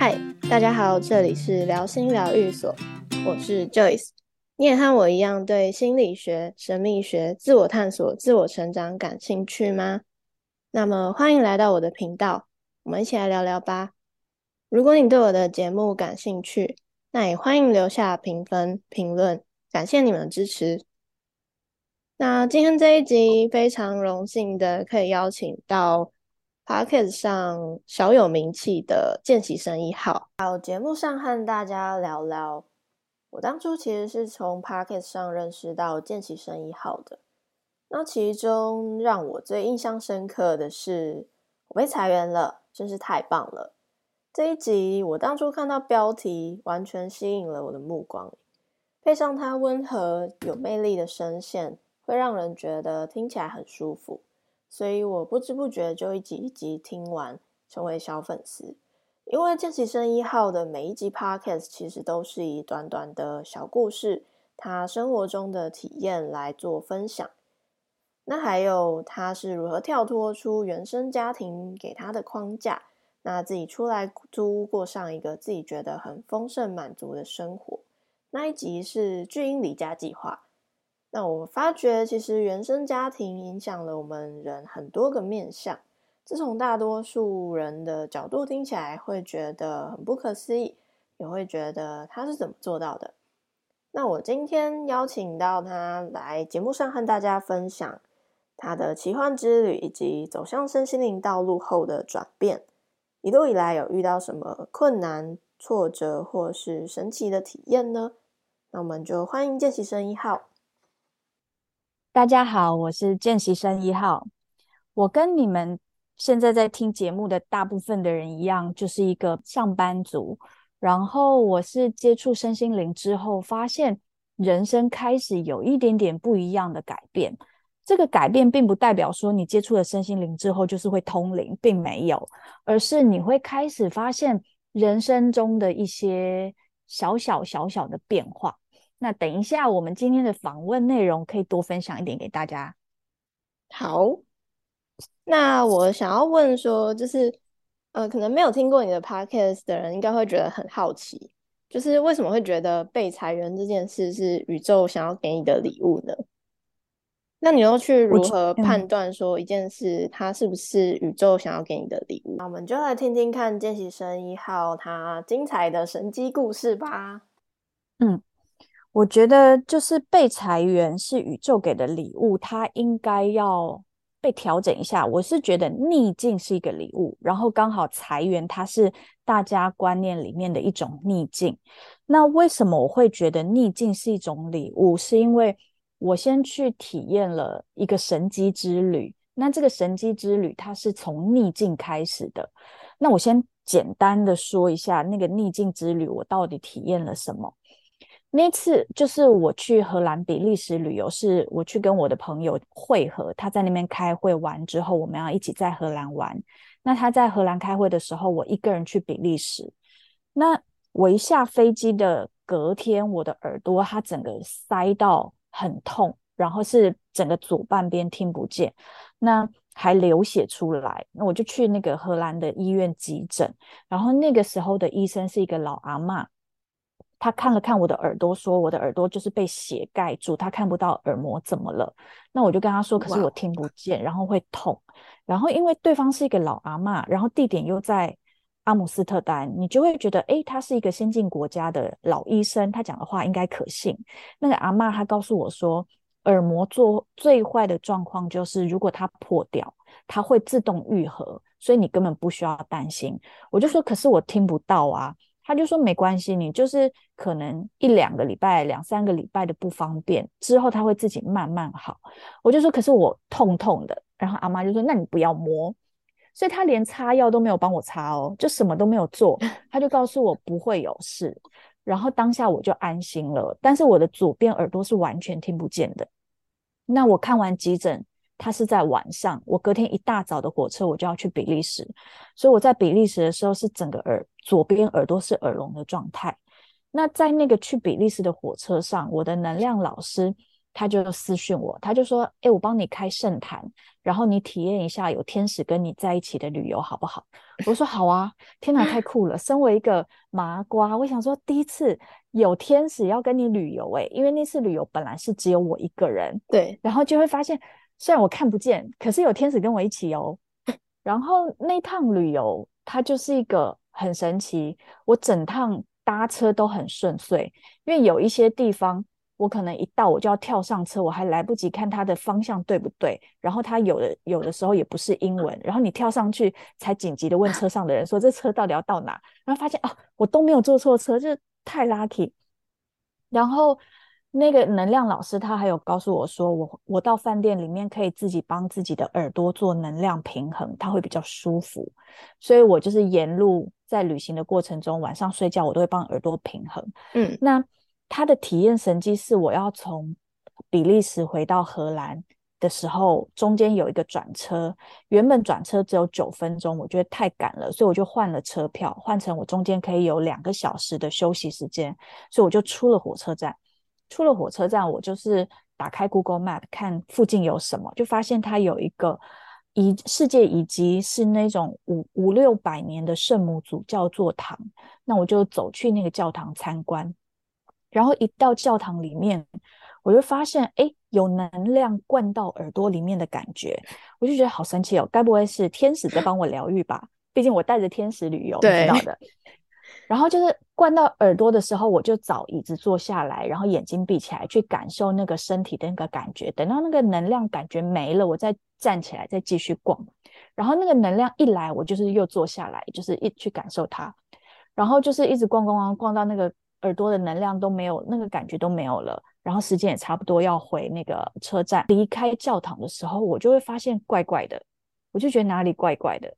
嗨，大家好，这里是聊心疗愈所，我是 Joyce。你也和我一样对心理学、神秘学、自我探索、自我成长感兴趣吗？那么欢迎来到我的频道，我们一起来聊聊吧。如果你对我的节目感兴趣，那也欢迎留下评分、评论，感谢你们的支持。那今天这一集非常荣幸的可以邀请到。Podcast 上小有名气的见习生一号，好节目上和大家聊聊。我当初其实是从 Podcast 上认识到见习生一号的。那其中让我最印象深刻的是，我被裁员了，真是太棒了。这一集我当初看到标题，完全吸引了我的目光，配上他温和有魅力的声线，会让人觉得听起来很舒服。所以我不知不觉就一集一集听完，成为小粉丝。因为见习生一号的每一集 podcast 其实都是以短短的小故事，他生活中的体验来做分享。那还有他是如何跳脱出原生家庭给他的框架，那自己出来租屋过上一个自己觉得很丰盛满足的生活。那一集是巨婴离家计划。那我发觉，其实原生家庭影响了我们人很多个面相。这从大多数人的角度听起来，会觉得很不可思议，也会觉得他是怎么做到的。那我今天邀请到他来节目上和大家分享他的奇幻之旅，以及走向身心灵道路后的转变。一路以来有遇到什么困难、挫折，或是神奇的体验呢？那我们就欢迎见习生一号。大家好，我是见习生一号。我跟你们现在在听节目的大部分的人一样，就是一个上班族。然后我是接触身心灵之后，发现人生开始有一点点不一样的改变。这个改变并不代表说你接触了身心灵之后就是会通灵，并没有，而是你会开始发现人生中的一些小小小小的变化。那等一下，我们今天的访问内容可以多分享一点给大家。好，那我想要问说，就是呃，可能没有听过你的 podcast 的人，应该会觉得很好奇，就是为什么会觉得被裁员这件事是宇宙想要给你的礼物呢？那你又去如何判断说一件事它是不是宇宙想要给你的礼物？那我们就来听听看见习生一号他精彩的神机故事吧。嗯。我觉得就是被裁员是宇宙给的礼物，它应该要被调整一下。我是觉得逆境是一个礼物，然后刚好裁员它是大家观念里面的一种逆境。那为什么我会觉得逆境是一种礼物？是因为我先去体验了一个神机之旅。那这个神机之旅它是从逆境开始的。那我先简单的说一下那个逆境之旅，我到底体验了什么。那次就是我去荷兰、比利时旅游，是我去跟我的朋友会合，他在那边开会完之后，我们要一起在荷兰玩。那他在荷兰开会的时候，我一个人去比利时。那我一下飞机的隔天，我的耳朵它整个塞到很痛，然后是整个左半边听不见，那还流血出来。那我就去那个荷兰的医院急诊，然后那个时候的医生是一个老阿妈。他看了看我的耳朵，说我的耳朵就是被血盖住，他看不到耳膜怎么了。那我就跟他说，可是我听不见，然后会痛。然后因为对方是一个老阿妈，然后地点又在阿姆斯特丹，你就会觉得，诶，他是一个先进国家的老医生，他讲的话应该可信。那个阿妈她告诉我说，耳膜做最坏的状况就是，如果它破掉，它会自动愈合，所以你根本不需要担心。我就说，可是我听不到啊。他就说没关系，你就是可能一两个礼拜、两三个礼拜的不方便，之后他会自己慢慢好。我就说，可是我痛痛的。然后阿妈就说，那你不要摸。所以他连擦药都没有帮我擦哦，就什么都没有做，他就告诉我不会有事。然后当下我就安心了，但是我的左边耳朵是完全听不见的。那我看完急诊。他是在晚上，我隔天一大早的火车我就要去比利时，所以我在比利时的时候是整个耳左边耳朵是耳聋的状态。那在那个去比利时的火车上，我的能量老师他就私讯我，他就说：“哎，我帮你开圣坛，然后你体验一下有天使跟你在一起的旅游，好不好？”我说：“好啊！”天哪，太酷了！身为一个麻瓜，我想说，第一次有天使要跟你旅游，哎，因为那次旅游本来是只有我一个人，对，然后就会发现，虽然我看不见，可是有天使跟我一起游。然后那趟旅游，它就是一个很神奇，我整趟搭车都很顺遂，因为有一些地方。我可能一到我就要跳上车，我还来不及看它的方向对不对。然后它有的有的时候也不是英文，然后你跳上去才紧急的问车上的人说这车到底要到哪？然后发现哦，我都没有坐错车，就是太 lucky。然后那个能量老师他还有告诉我说，我我到饭店里面可以自己帮自己的耳朵做能量平衡，它会比较舒服。所以我就是沿路在旅行的过程中，晚上睡觉我都会帮耳朵平衡。嗯，那。他的体验神机是我要从比利时回到荷兰的时候，中间有一个转车，原本转车只有九分钟，我觉得太赶了，所以我就换了车票，换成我中间可以有两个小时的休息时间，所以我就出了火车站。出了火车站，我就是打开 Google Map 看附近有什么，就发现它有一个遗世界遗迹，是那种五五六百年的圣母主教座堂，那我就走去那个教堂参观。然后一到教堂里面，我就发现，哎，有能量灌到耳朵里面的感觉，我就觉得好神奇哦，该不会是天使在帮我疗愈吧？毕竟我带着天使旅游，你知道的。然后就是灌到耳朵的时候，我就找椅子坐下来，然后眼睛闭起来，去感受那个身体的那个感觉。等到那个能量感觉没了，我再站起来，再继续逛。然后那个能量一来，我就是又坐下来，就是一去感受它。然后就是一直逛逛逛，逛到那个。耳朵的能量都没有，那个感觉都没有了。然后时间也差不多要回那个车站，离开教堂的时候，我就会发现怪怪的，我就觉得哪里怪怪的。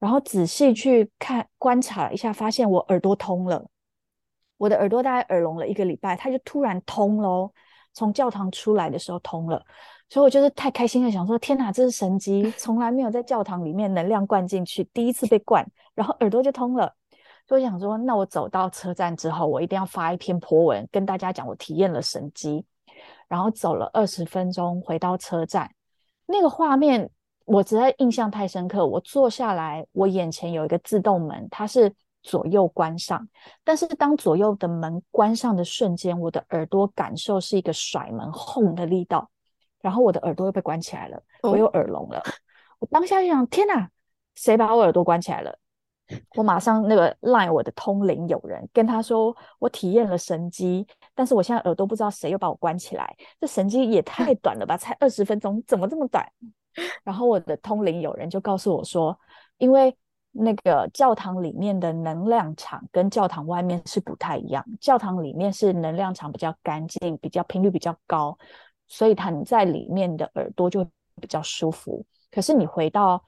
然后仔细去看观察了一下，发现我耳朵通了。我的耳朵大概耳聋了一个礼拜，它就突然通喽。从教堂出来的时候通了，所以我就是太开心了，想说天哪，这是神机，从来没有在教堂里面能量灌进去，第一次被灌，然后耳朵就通了。所以想说，那我走到车站之后，我一定要发一篇博文，跟大家讲我体验了神机。然后走了二十分钟，回到车站，那个画面我实在印象太深刻。我坐下来，我眼前有一个自动门，它是左右关上。但是当左右的门关上的瞬间，我的耳朵感受是一个甩门轰的力道，然后我的耳朵又被关起来了，我有耳聋了。我当下就想：天哪，谁把我耳朵关起来了？我马上那个赖我的通灵友人，跟他说我体验了神机，但是我现在耳朵不知道谁又把我关起来，这神机也太短了吧，才二十分钟，怎么这么短？然后我的通灵友人就告诉我说，因为那个教堂里面的能量场跟教堂外面是不太一样，教堂里面是能量场比较干净，比较频率比较高，所以它你在里面的耳朵就比较舒服。可是你回到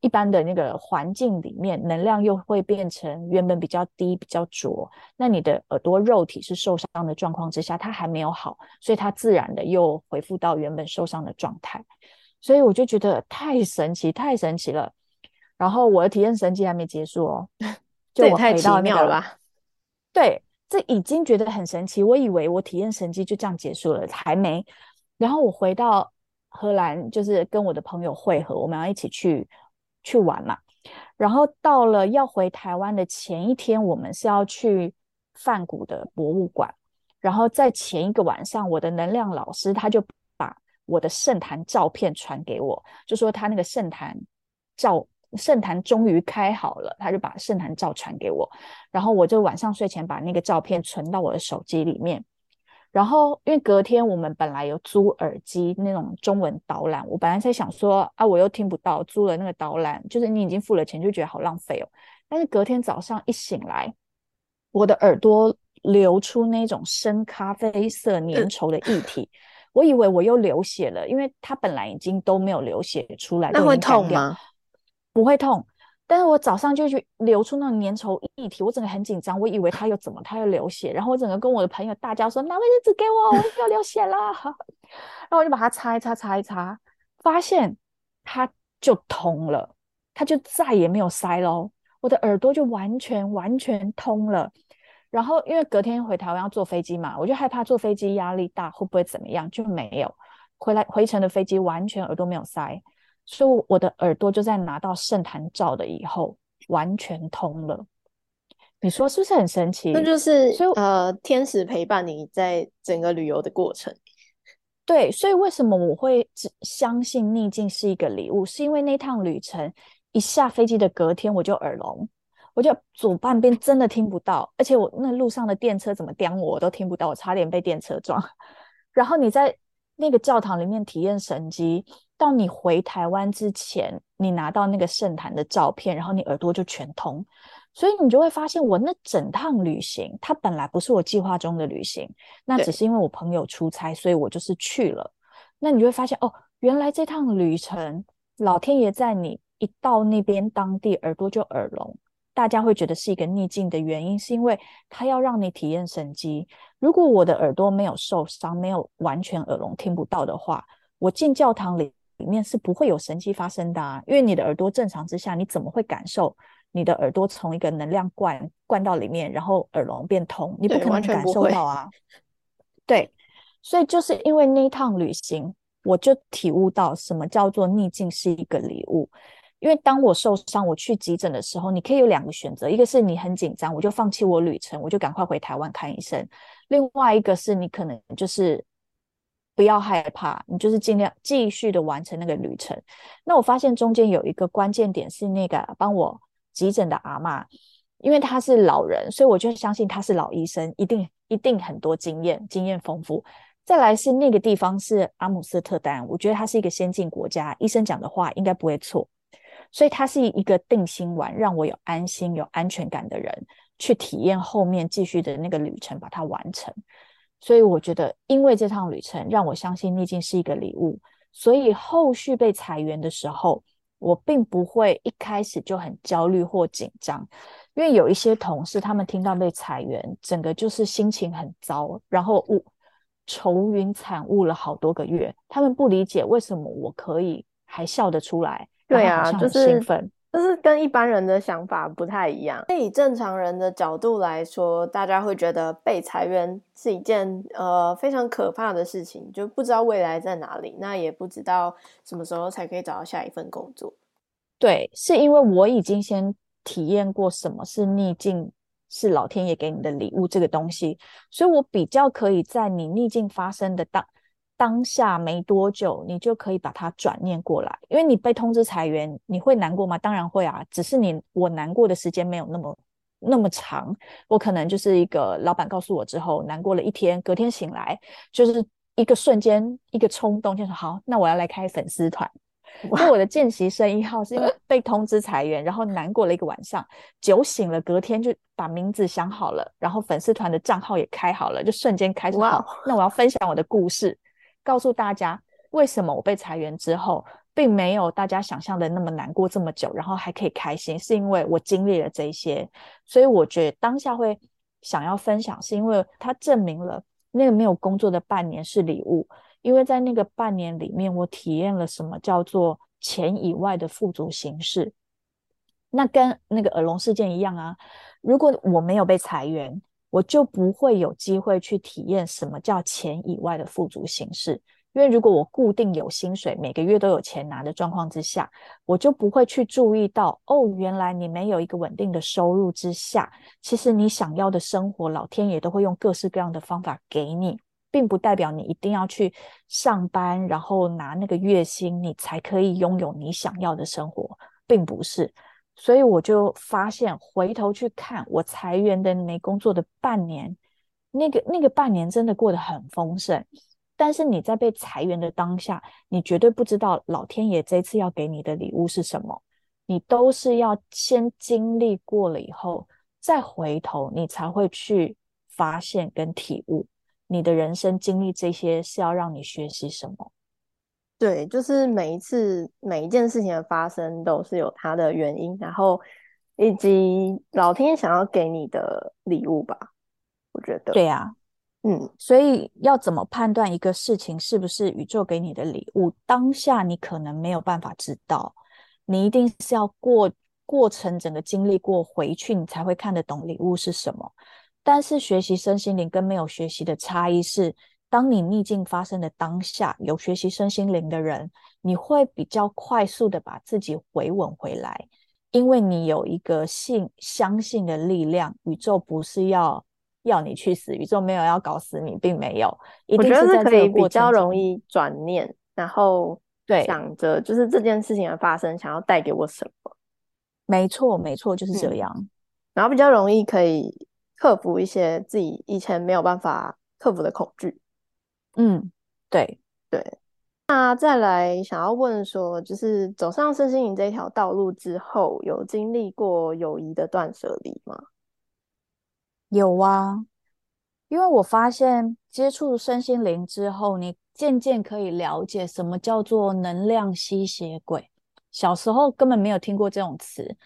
一般的那个环境里面，能量又会变成原本比较低、比较浊。那你的耳朵肉体是受伤的状况之下，它还没有好，所以它自然的又恢复到原本受伤的状态。所以我就觉得太神奇，太神奇了。然后我的体验神奇还没结束哦，就我太奇妙了吧？对，这已经觉得很神奇。我以为我体验神奇就这样结束了，还没。然后我回到荷兰，就是跟我的朋友会合，我们要一起去。去玩嘛，然后到了要回台湾的前一天，我们是要去梵谷的博物馆。然后在前一个晚上，我的能量老师他就把我的圣坛照片传给我，就说他那个圣坛照圣坛终于开好了，他就把圣坛照传给我。然后我就晚上睡前把那个照片存到我的手机里面。然后，因为隔天我们本来有租耳机那种中文导览，我本来在想说啊，我又听不到，租了那个导览，就是你已经付了钱，就觉得好浪费哦。但是隔天早上一醒来，我的耳朵流出那种深咖啡色粘稠的液体，我以为我又流血了，因为它本来已经都没有流血出来，那会痛吗？不会痛。但是我早上就去流出那种粘稠液体，我整个很紧张，我以为他又怎么，他又流血，然后我整个跟我的朋友大叫说：“拿卫生纸给我，我要流血了。”然后我就把它擦一擦，擦一擦，发现它就通了，它就再也没有塞喽，我的耳朵就完全完全通了。然后因为隔天回台湾要坐飞机嘛，我就害怕坐飞机压力大，会不会怎么样？就没有回来回程的飞机完全耳朵没有塞，所以我的耳朵就在拿到圣坛照的以后完全通了。你说是不是很神奇？那就是所以呃，天使陪伴你在整个旅游的过程。对，所以为什么我会只相信逆境是一个礼物？是因为那趟旅程一下飞机的隔天我就耳聋，我就左半边真的听不到，而且我那路上的电车怎么颠我，我都听不到，我差点被电车撞。然后你在那个教堂里面体验神机，到你回台湾之前，你拿到那个圣坛的照片，然后你耳朵就全通。所以你就会发现，我那整趟旅行，它本来不是我计划中的旅行，那只是因为我朋友出差，所以我就是去了。那你就会发现，哦，原来这趟旅程，老天爷在你一到那边当地，耳朵就耳聋。大家会觉得是一个逆境的原因，是因为他要让你体验神机。如果我的耳朵没有受伤，没有完全耳聋听不到的话，我进教堂里里面是不会有神迹发生的啊。因为你的耳朵正常之下，你怎么会感受？你的耳朵从一个能量灌灌到里面，然后耳聋变通，你不可能感受到啊。对，所以就是因为那一趟旅行，我就体悟到什么叫做逆境是一个礼物。因为当我受伤，我去急诊的时候，你可以有两个选择：一个是你很紧张，我就放弃我旅程，我就赶快回台湾看医生；另外一个是你可能就是不要害怕，你就是尽量继续的完成那个旅程。那我发现中间有一个关键点是那个帮我。急诊的阿妈，因为他是老人，所以我就相信他是老医生，一定一定很多经验，经验丰富。再来是那个地方是阿姆斯特丹，我觉得它是一个先进国家，医生讲的话应该不会错，所以他是一个定心丸，让我有安心、有安全感的人去体验后面继续的那个旅程，把它完成。所以我觉得，因为这趟旅程让我相信逆境是一个礼物，所以后续被裁员的时候。我并不会一开始就很焦虑或紧张，因为有一些同事，他们听到被裁员，整个就是心情很糟，然后雾愁云惨雾了好多个月。他们不理解为什么我可以还笑得出来，对啊，就是兴奋，就是跟一般人的想法不太一样。那以正常人的角度来说，大家会觉得被裁员是一件呃非常可怕的事情，就不知道未来在哪里，那也不知道什么时候才可以找到下一份工作。对，是因为我已经先体验过什么是逆境，是老天爷给你的礼物这个东西，所以我比较可以在你逆境发生的当当下没多久，你就可以把它转念过来。因为你被通知裁员，你会难过吗？当然会啊，只是你我难过的时间没有那么那么长，我可能就是一个老板告诉我之后，难过了一天，隔天醒来就是一个瞬间，一个冲动，就说好，那我要来开粉丝团。那我的见习生一号是因为被通知裁员，然后难过了一个晚上，酒醒了，隔天就把名字想好了，然后粉丝团的账号也开好了，就瞬间开始好。那我要分享我的故事，告诉大家为什么我被裁员之后，并没有大家想象的那么难过这么久，然后还可以开心，是因为我经历了这些，所以我觉得当下会想要分享，是因为它证明了那个没有工作的半年是礼物。因为在那个半年里面，我体验了什么叫做钱以外的富足形式。那跟那个耳聋事件一样啊。如果我没有被裁员，我就不会有机会去体验什么叫钱以外的富足形式。因为如果我固定有薪水，每个月都有钱拿的状况之下，我就不会去注意到哦，原来你没有一个稳定的收入之下，其实你想要的生活，老天爷都会用各式各样的方法给你。并不代表你一定要去上班，然后拿那个月薪，你才可以拥有你想要的生活，并不是。所以我就发现，回头去看我裁员的没工作的半年，那个那个半年真的过得很丰盛。但是你在被裁员的当下，你绝对不知道老天爷这次要给你的礼物是什么。你都是要先经历过了以后，再回头，你才会去发现跟体悟。你的人生经历这些是要让你学习什么？对，就是每一次每一件事情的发生都是有它的原因，然后以及老天想要给你的礼物吧。我觉得，对呀，嗯，所以要怎么判断一个事情是不是宇宙给你的礼物？当下你可能没有办法知道，你一定是要过过程整个经历过回去，你才会看得懂礼物是什么。但是学习身心灵跟没有学习的差异是，当你逆境发生的当下，有学习身心灵的人，你会比较快速的把自己回稳回来，因为你有一个信相信的力量，宇宙不是要要你去死，宇宙没有要搞死你，并没有。我觉得是可以比较容易转念，然后对想着就是这件事情的发生，想要带给我什么。没错，没错，就是这样。然后比较容易可以克服一些自己以前没有办法克服的恐惧。嗯，对对。那再来想要问说，就是走上身心灵这条道路之后，有经历过友谊的断舍离吗？有啊，因为我发现接触身心灵之后，你渐渐可以了解什么叫做能量吸血鬼。小时候根本没有听过这种词，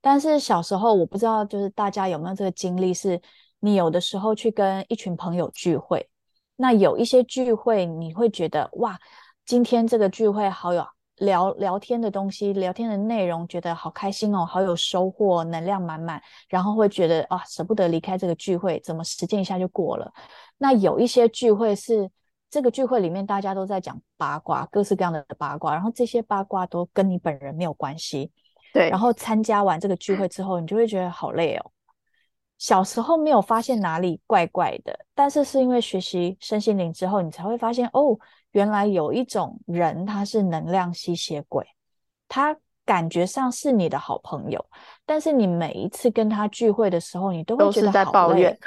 但是小时候我不知道，就是大家有没有这个经历？是你有的时候去跟一群朋友聚会，那有一些聚会你会觉得哇，今天这个聚会好有聊聊天的东西，聊天的内容觉得好开心哦，好有收获，能量满满，然后会觉得啊，舍不得离开这个聚会，怎么时间一下就过了？那有一些聚会是。这个聚会里面，大家都在讲八卦，各式各样的八卦，然后这些八卦都跟你本人没有关系。对，然后参加完这个聚会之后，你就会觉得好累哦。小时候没有发现哪里怪怪的，但是是因为学习身心灵之后，你才会发现哦，原来有一种人他是能量吸血鬼，他感觉上是你的好朋友，但是你每一次跟他聚会的时候，你都会觉得在抱怨。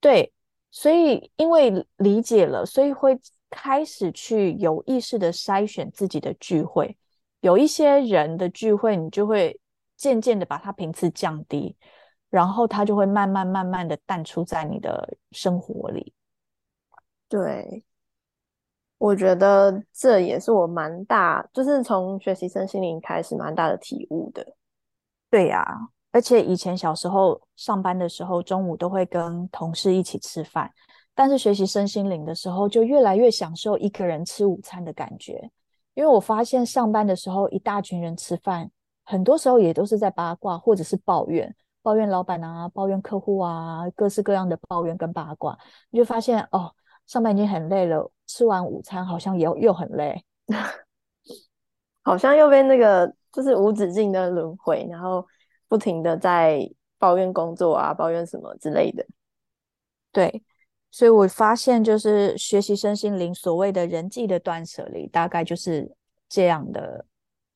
对。所以，因为理解了，所以会开始去有意识的筛选自己的聚会。有一些人的聚会，你就会渐渐的把他频次降低，然后它就会慢慢慢慢的淡出在你的生活里。对，我觉得这也是我蛮大，就是从学习身心灵开始蛮大的体悟的。对呀。而且以前小时候上班的时候，中午都会跟同事一起吃饭，但是学习身心灵的时候，就越来越享受一个人吃午餐的感觉。因为我发现上班的时候，一大群人吃饭，很多时候也都是在八卦或者是抱怨，抱怨老板啊，抱怨客户啊，各式各样的抱怨跟八卦。你就发现哦，上班已经很累了，吃完午餐好像又又很累，好像又被那个就是无止境的轮回，然后。不停的在抱怨工作啊，抱怨什么之类的。对，所以我发现就是学习身心灵，所谓的人际的断舍离，大概就是这样的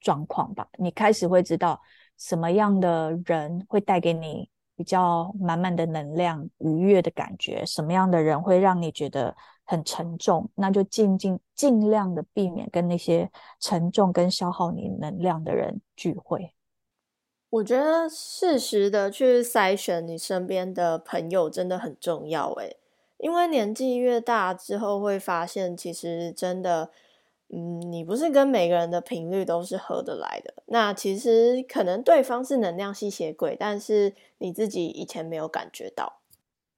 状况吧。你开始会知道什么样的人会带给你比较满满的能量、愉悦的感觉，什么样的人会让你觉得很沉重，那就尽尽尽量的避免跟那些沉重跟消耗你能量的人聚会。我觉得适时的去筛选你身边的朋友真的很重要诶，因为年纪越大之后会发现，其实真的，嗯，你不是跟每个人的频率都是合得来的。那其实可能对方是能量吸血鬼，但是你自己以前没有感觉到。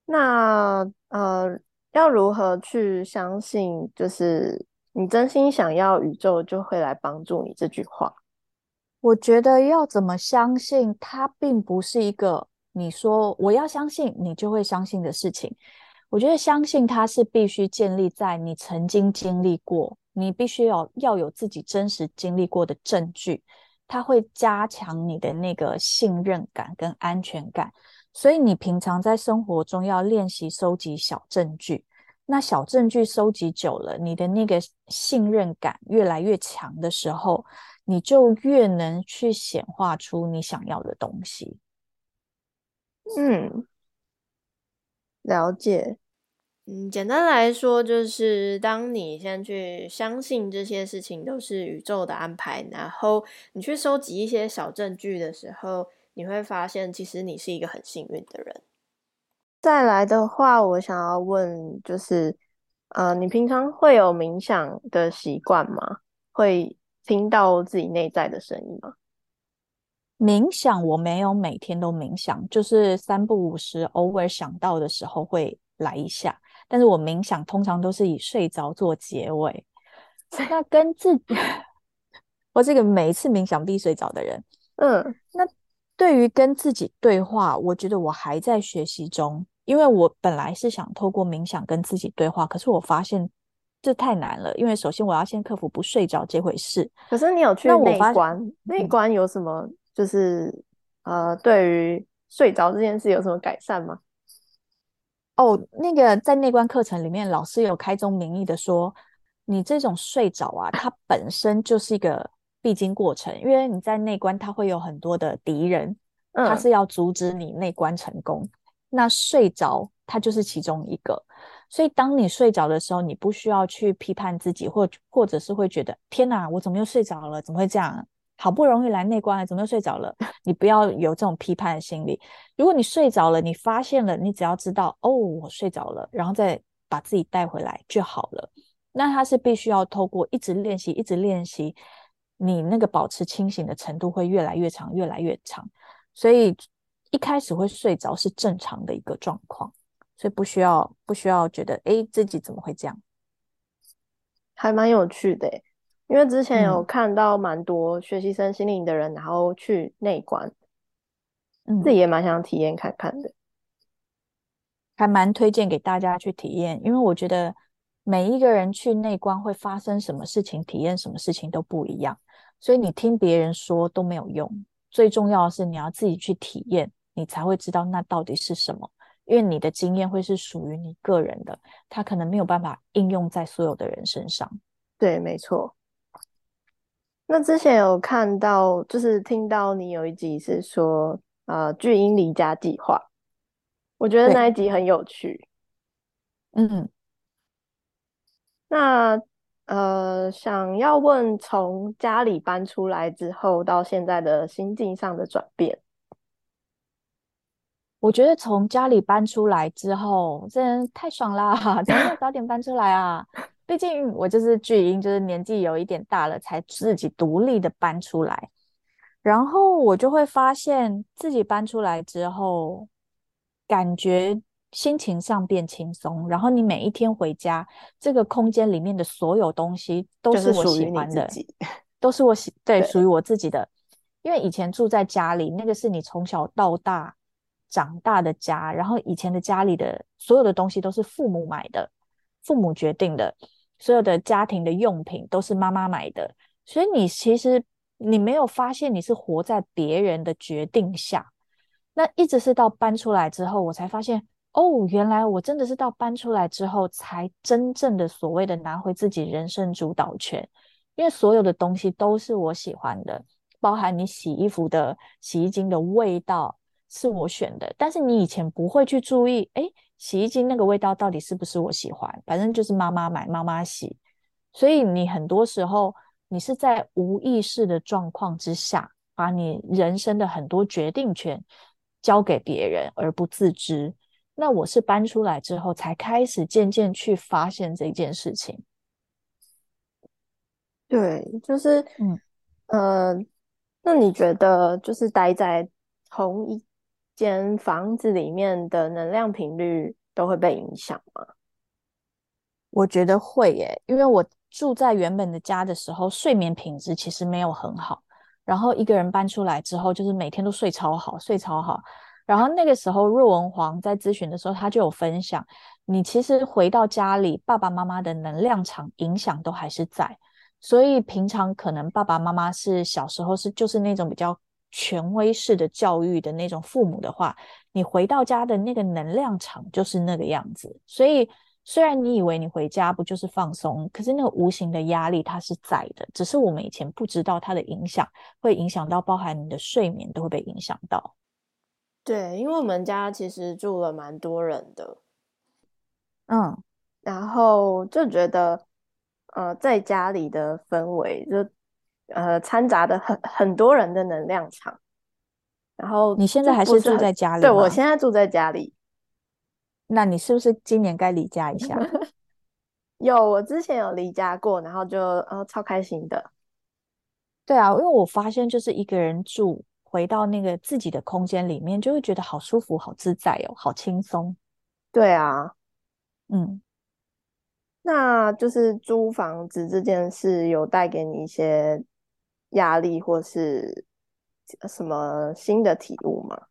那呃，要如何去相信，就是你真心想要宇宙就会来帮助你这句话？我觉得要怎么相信它，并不是一个你说我要相信你就会相信的事情。我觉得相信它是必须建立在你曾经经历过，你必须要要有自己真实经历过的证据，它会加强你的那个信任感跟安全感。所以你平常在生活中要练习收集小证据，那小证据收集久了，你的那个信任感越来越强的时候。你就越能去显化出你想要的东西。嗯，了解。嗯，简单来说，就是当你先去相信这些事情都是宇宙的安排，然后你去收集一些小证据的时候，你会发现，其实你是一个很幸运的人。再来的话，我想要问，就是，呃，你平常会有冥想的习惯吗？会？听到自己内在的声音吗？冥想我没有每天都冥想，就是三不五时，偶尔想到的时候会来一下。但是我冥想通常都是以睡着做结尾。那跟自己，我这个每一次冥想必睡着的人。嗯，那对于跟自己对话，我觉得我还在学习中。因为我本来是想透过冥想跟自己对话，可是我发现这太难了。因为首先我要先克服不睡着这回事。可是你有去内观？内观有什么？就是呃，对于睡着这件事有什么改善吗？哦，那个在内观课程里面，老师有开宗明义的说，你这种睡着啊，它本身就是一个必经过程，因为你在内观，它会有很多的敌人，他是要阻止你内观成功。那睡着，它就是其中一个。所以当你睡着的时候，你不需要去批判自己，或或者是会觉得天哪，我怎么又睡着了？怎么会这样？好不容易来内观了，怎么又睡着了？你不要有这种批判的心理。如果你睡着了，你发现了，你只要知道哦，我睡着了，然后再把自己带回来就好了。那它是必须要透过一直练习，一直练习，你那个保持清醒的程度会越来越长，越来越长。所以一开始会睡着是正常的一个状况，所以不需要不需要觉得哎自己怎么会这样，还蛮有趣的因为之前有看到蛮多学习身心灵的人，然后去内观，自己也蛮想体验看看的，还蛮推荐给大家去体验。因为我觉得每一个人去内观会发生什么事情，体验什么事情都不一样，所以你听别人说都没有用。最重要的是你要自己去体验，你才会知道那到底是什么。因为你的经验会是属于你个人的，它可能没有办法应用在所有的人身上。对，没错。那之前有看到，就是听到你有一集是说，呃，巨婴离家计划，我觉得那一集很有趣。嗯，那呃，想要问，从家里搬出来之后到现在的心境上的转变，我觉得从家里搬出来之后，真的太爽啦！怎么早点搬出来啊？毕竟我就是巨婴，就是年纪有一点大了，才自己独立的搬出来。然后我就会发现自己搬出来之后，感觉心情上变轻松。然后你每一天回家，这个空间里面的所有东西都是我喜欢的，都是我喜 对属于我自己的。因为以前住在家里，那个是你从小到大长大的家，然后以前的家里的所有的东西都是父母买的。父母决定的，所有的家庭的用品都是妈妈买的，所以你其实你没有发现你是活在别人的决定下。那一直是到搬出来之后，我才发现哦，原来我真的是到搬出来之后，才真正的所谓的拿回自己人生主导权。因为所有的东西都是我喜欢的，包含你洗衣服的洗衣精的味道是我选的，但是你以前不会去注意，哎。洗衣机那个味道到底是不是我喜欢？反正就是妈妈买，妈妈洗，所以你很多时候你是在无意识的状况之下，把你人生的很多决定权交给别人而不自知。那我是搬出来之后才开始渐渐去发现这件事情。对，就是嗯呃，那你觉得就是待在同一？间房子里面的能量频率都会被影响吗？我觉得会耶，因为我住在原本的家的时候，睡眠品质其实没有很好。然后一个人搬出来之后，就是每天都睡超好，睡超好。然后那个时候，若文黄在咨询的时候，他就有分享，你其实回到家里，爸爸妈妈的能量场影响都还是在。所以平常可能爸爸妈妈是小时候是就是那种比较。权威式的教育的那种父母的话，你回到家的那个能量场就是那个样子。所以，虽然你以为你回家不就是放松，可是那个无形的压力它是在的，只是我们以前不知道它的影响，会影响到包含你的睡眠都会被影响到。对，因为我们家其实住了蛮多人的，嗯，然后就觉得，呃，在家里的氛围就。呃，掺杂的很很多人的能量场，然后你现在还是住在家里？对我现在住在家里。那你是不是今年该离家一下？有，我之前有离家过，然后就呃超开心的。对啊，因为我发现就是一个人住，回到那个自己的空间里面，就会觉得好舒服、好自在哦，好轻松。对啊，嗯。那就是租房子这件事有带给你一些。压力或是什么新的体悟吗？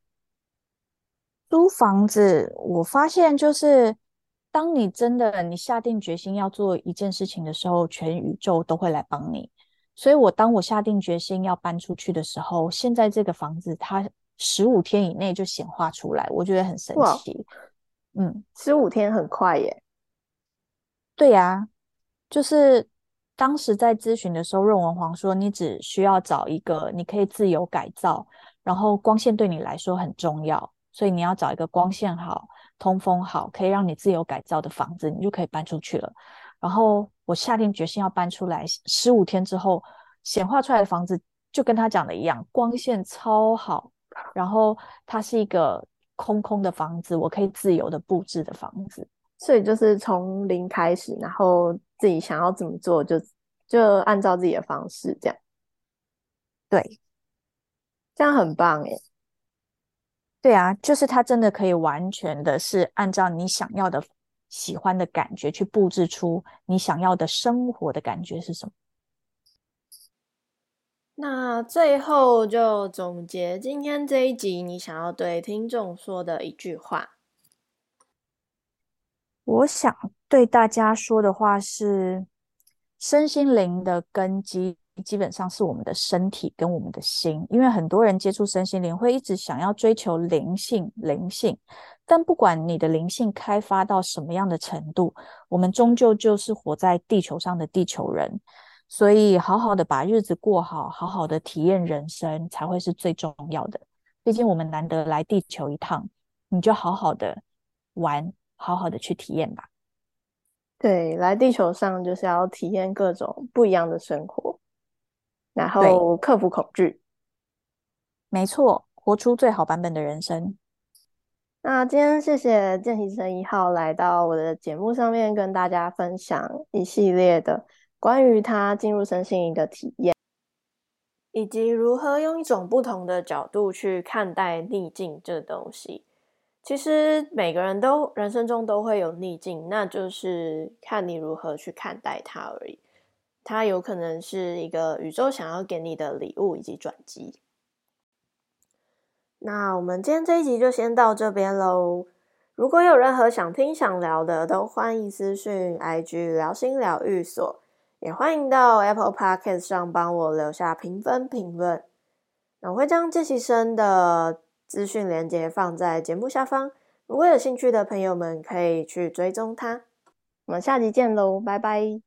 租房子，我发现就是当你真的你下定决心要做一件事情的时候，全宇宙都会来帮你。所以，我当我下定决心要搬出去的时候，现在这个房子它十五天以内就显化出来，我觉得很神奇。嗯，十五天很快耶。对呀，就是当时在咨询的时候，润文皇说，你只需要找一个你可以自由改造，然后光线对你来说很重要，所以你要找一个光线好、通风好、可以让你自由改造的房子，你就可以搬出去了。然后我下定决心要搬出来，十五天之后显化出来的房子就跟他讲的一样，光线超好，然后它是一个空空的房子，我可以自由的布置的房子。所以就是从零开始，然后自己想要怎么做，就就按照自己的方式这样。对，这样很棒诶。对啊，就是它真的可以完全的是按照你想要的、喜欢的感觉去布置出你想要的生活的感觉是什么。那最后就总结今天这一集，你想要对听众说的一句话。我想对大家说的话是：身心灵的根基基本上是我们的身体跟我们的心。因为很多人接触身心灵，会一直想要追求灵性，灵性。但不管你的灵性开发到什么样的程度，我们终究就是活在地球上的地球人。所以，好好的把日子过好，好好的体验人生，才会是最重要的。毕竟我们难得来地球一趟，你就好好的玩。好好的去体验吧。对，来地球上就是要体验各种不一样的生活，然后克服恐惧。没错，活出最好版本的人生。那今天谢谢见习生一号来到我的节目上面，跟大家分享一系列的关于他进入身心灵的体验，以及如何用一种不同的角度去看待逆境这东西。其实每个人都人生中都会有逆境，那就是看你如何去看待它而已。它有可能是一个宇宙想要给你的礼物以及转机。那我们今天这一集就先到这边喽。如果有任何想听想聊的，都欢迎私讯 IG 聊心疗愈所，也欢迎到 Apple Podcast 上帮我留下评分评论。我会将见习生的。资讯连接放在节目下方，如果有兴趣的朋友们可以去追踪它。我们下集见喽，拜拜，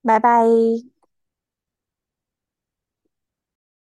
拜拜。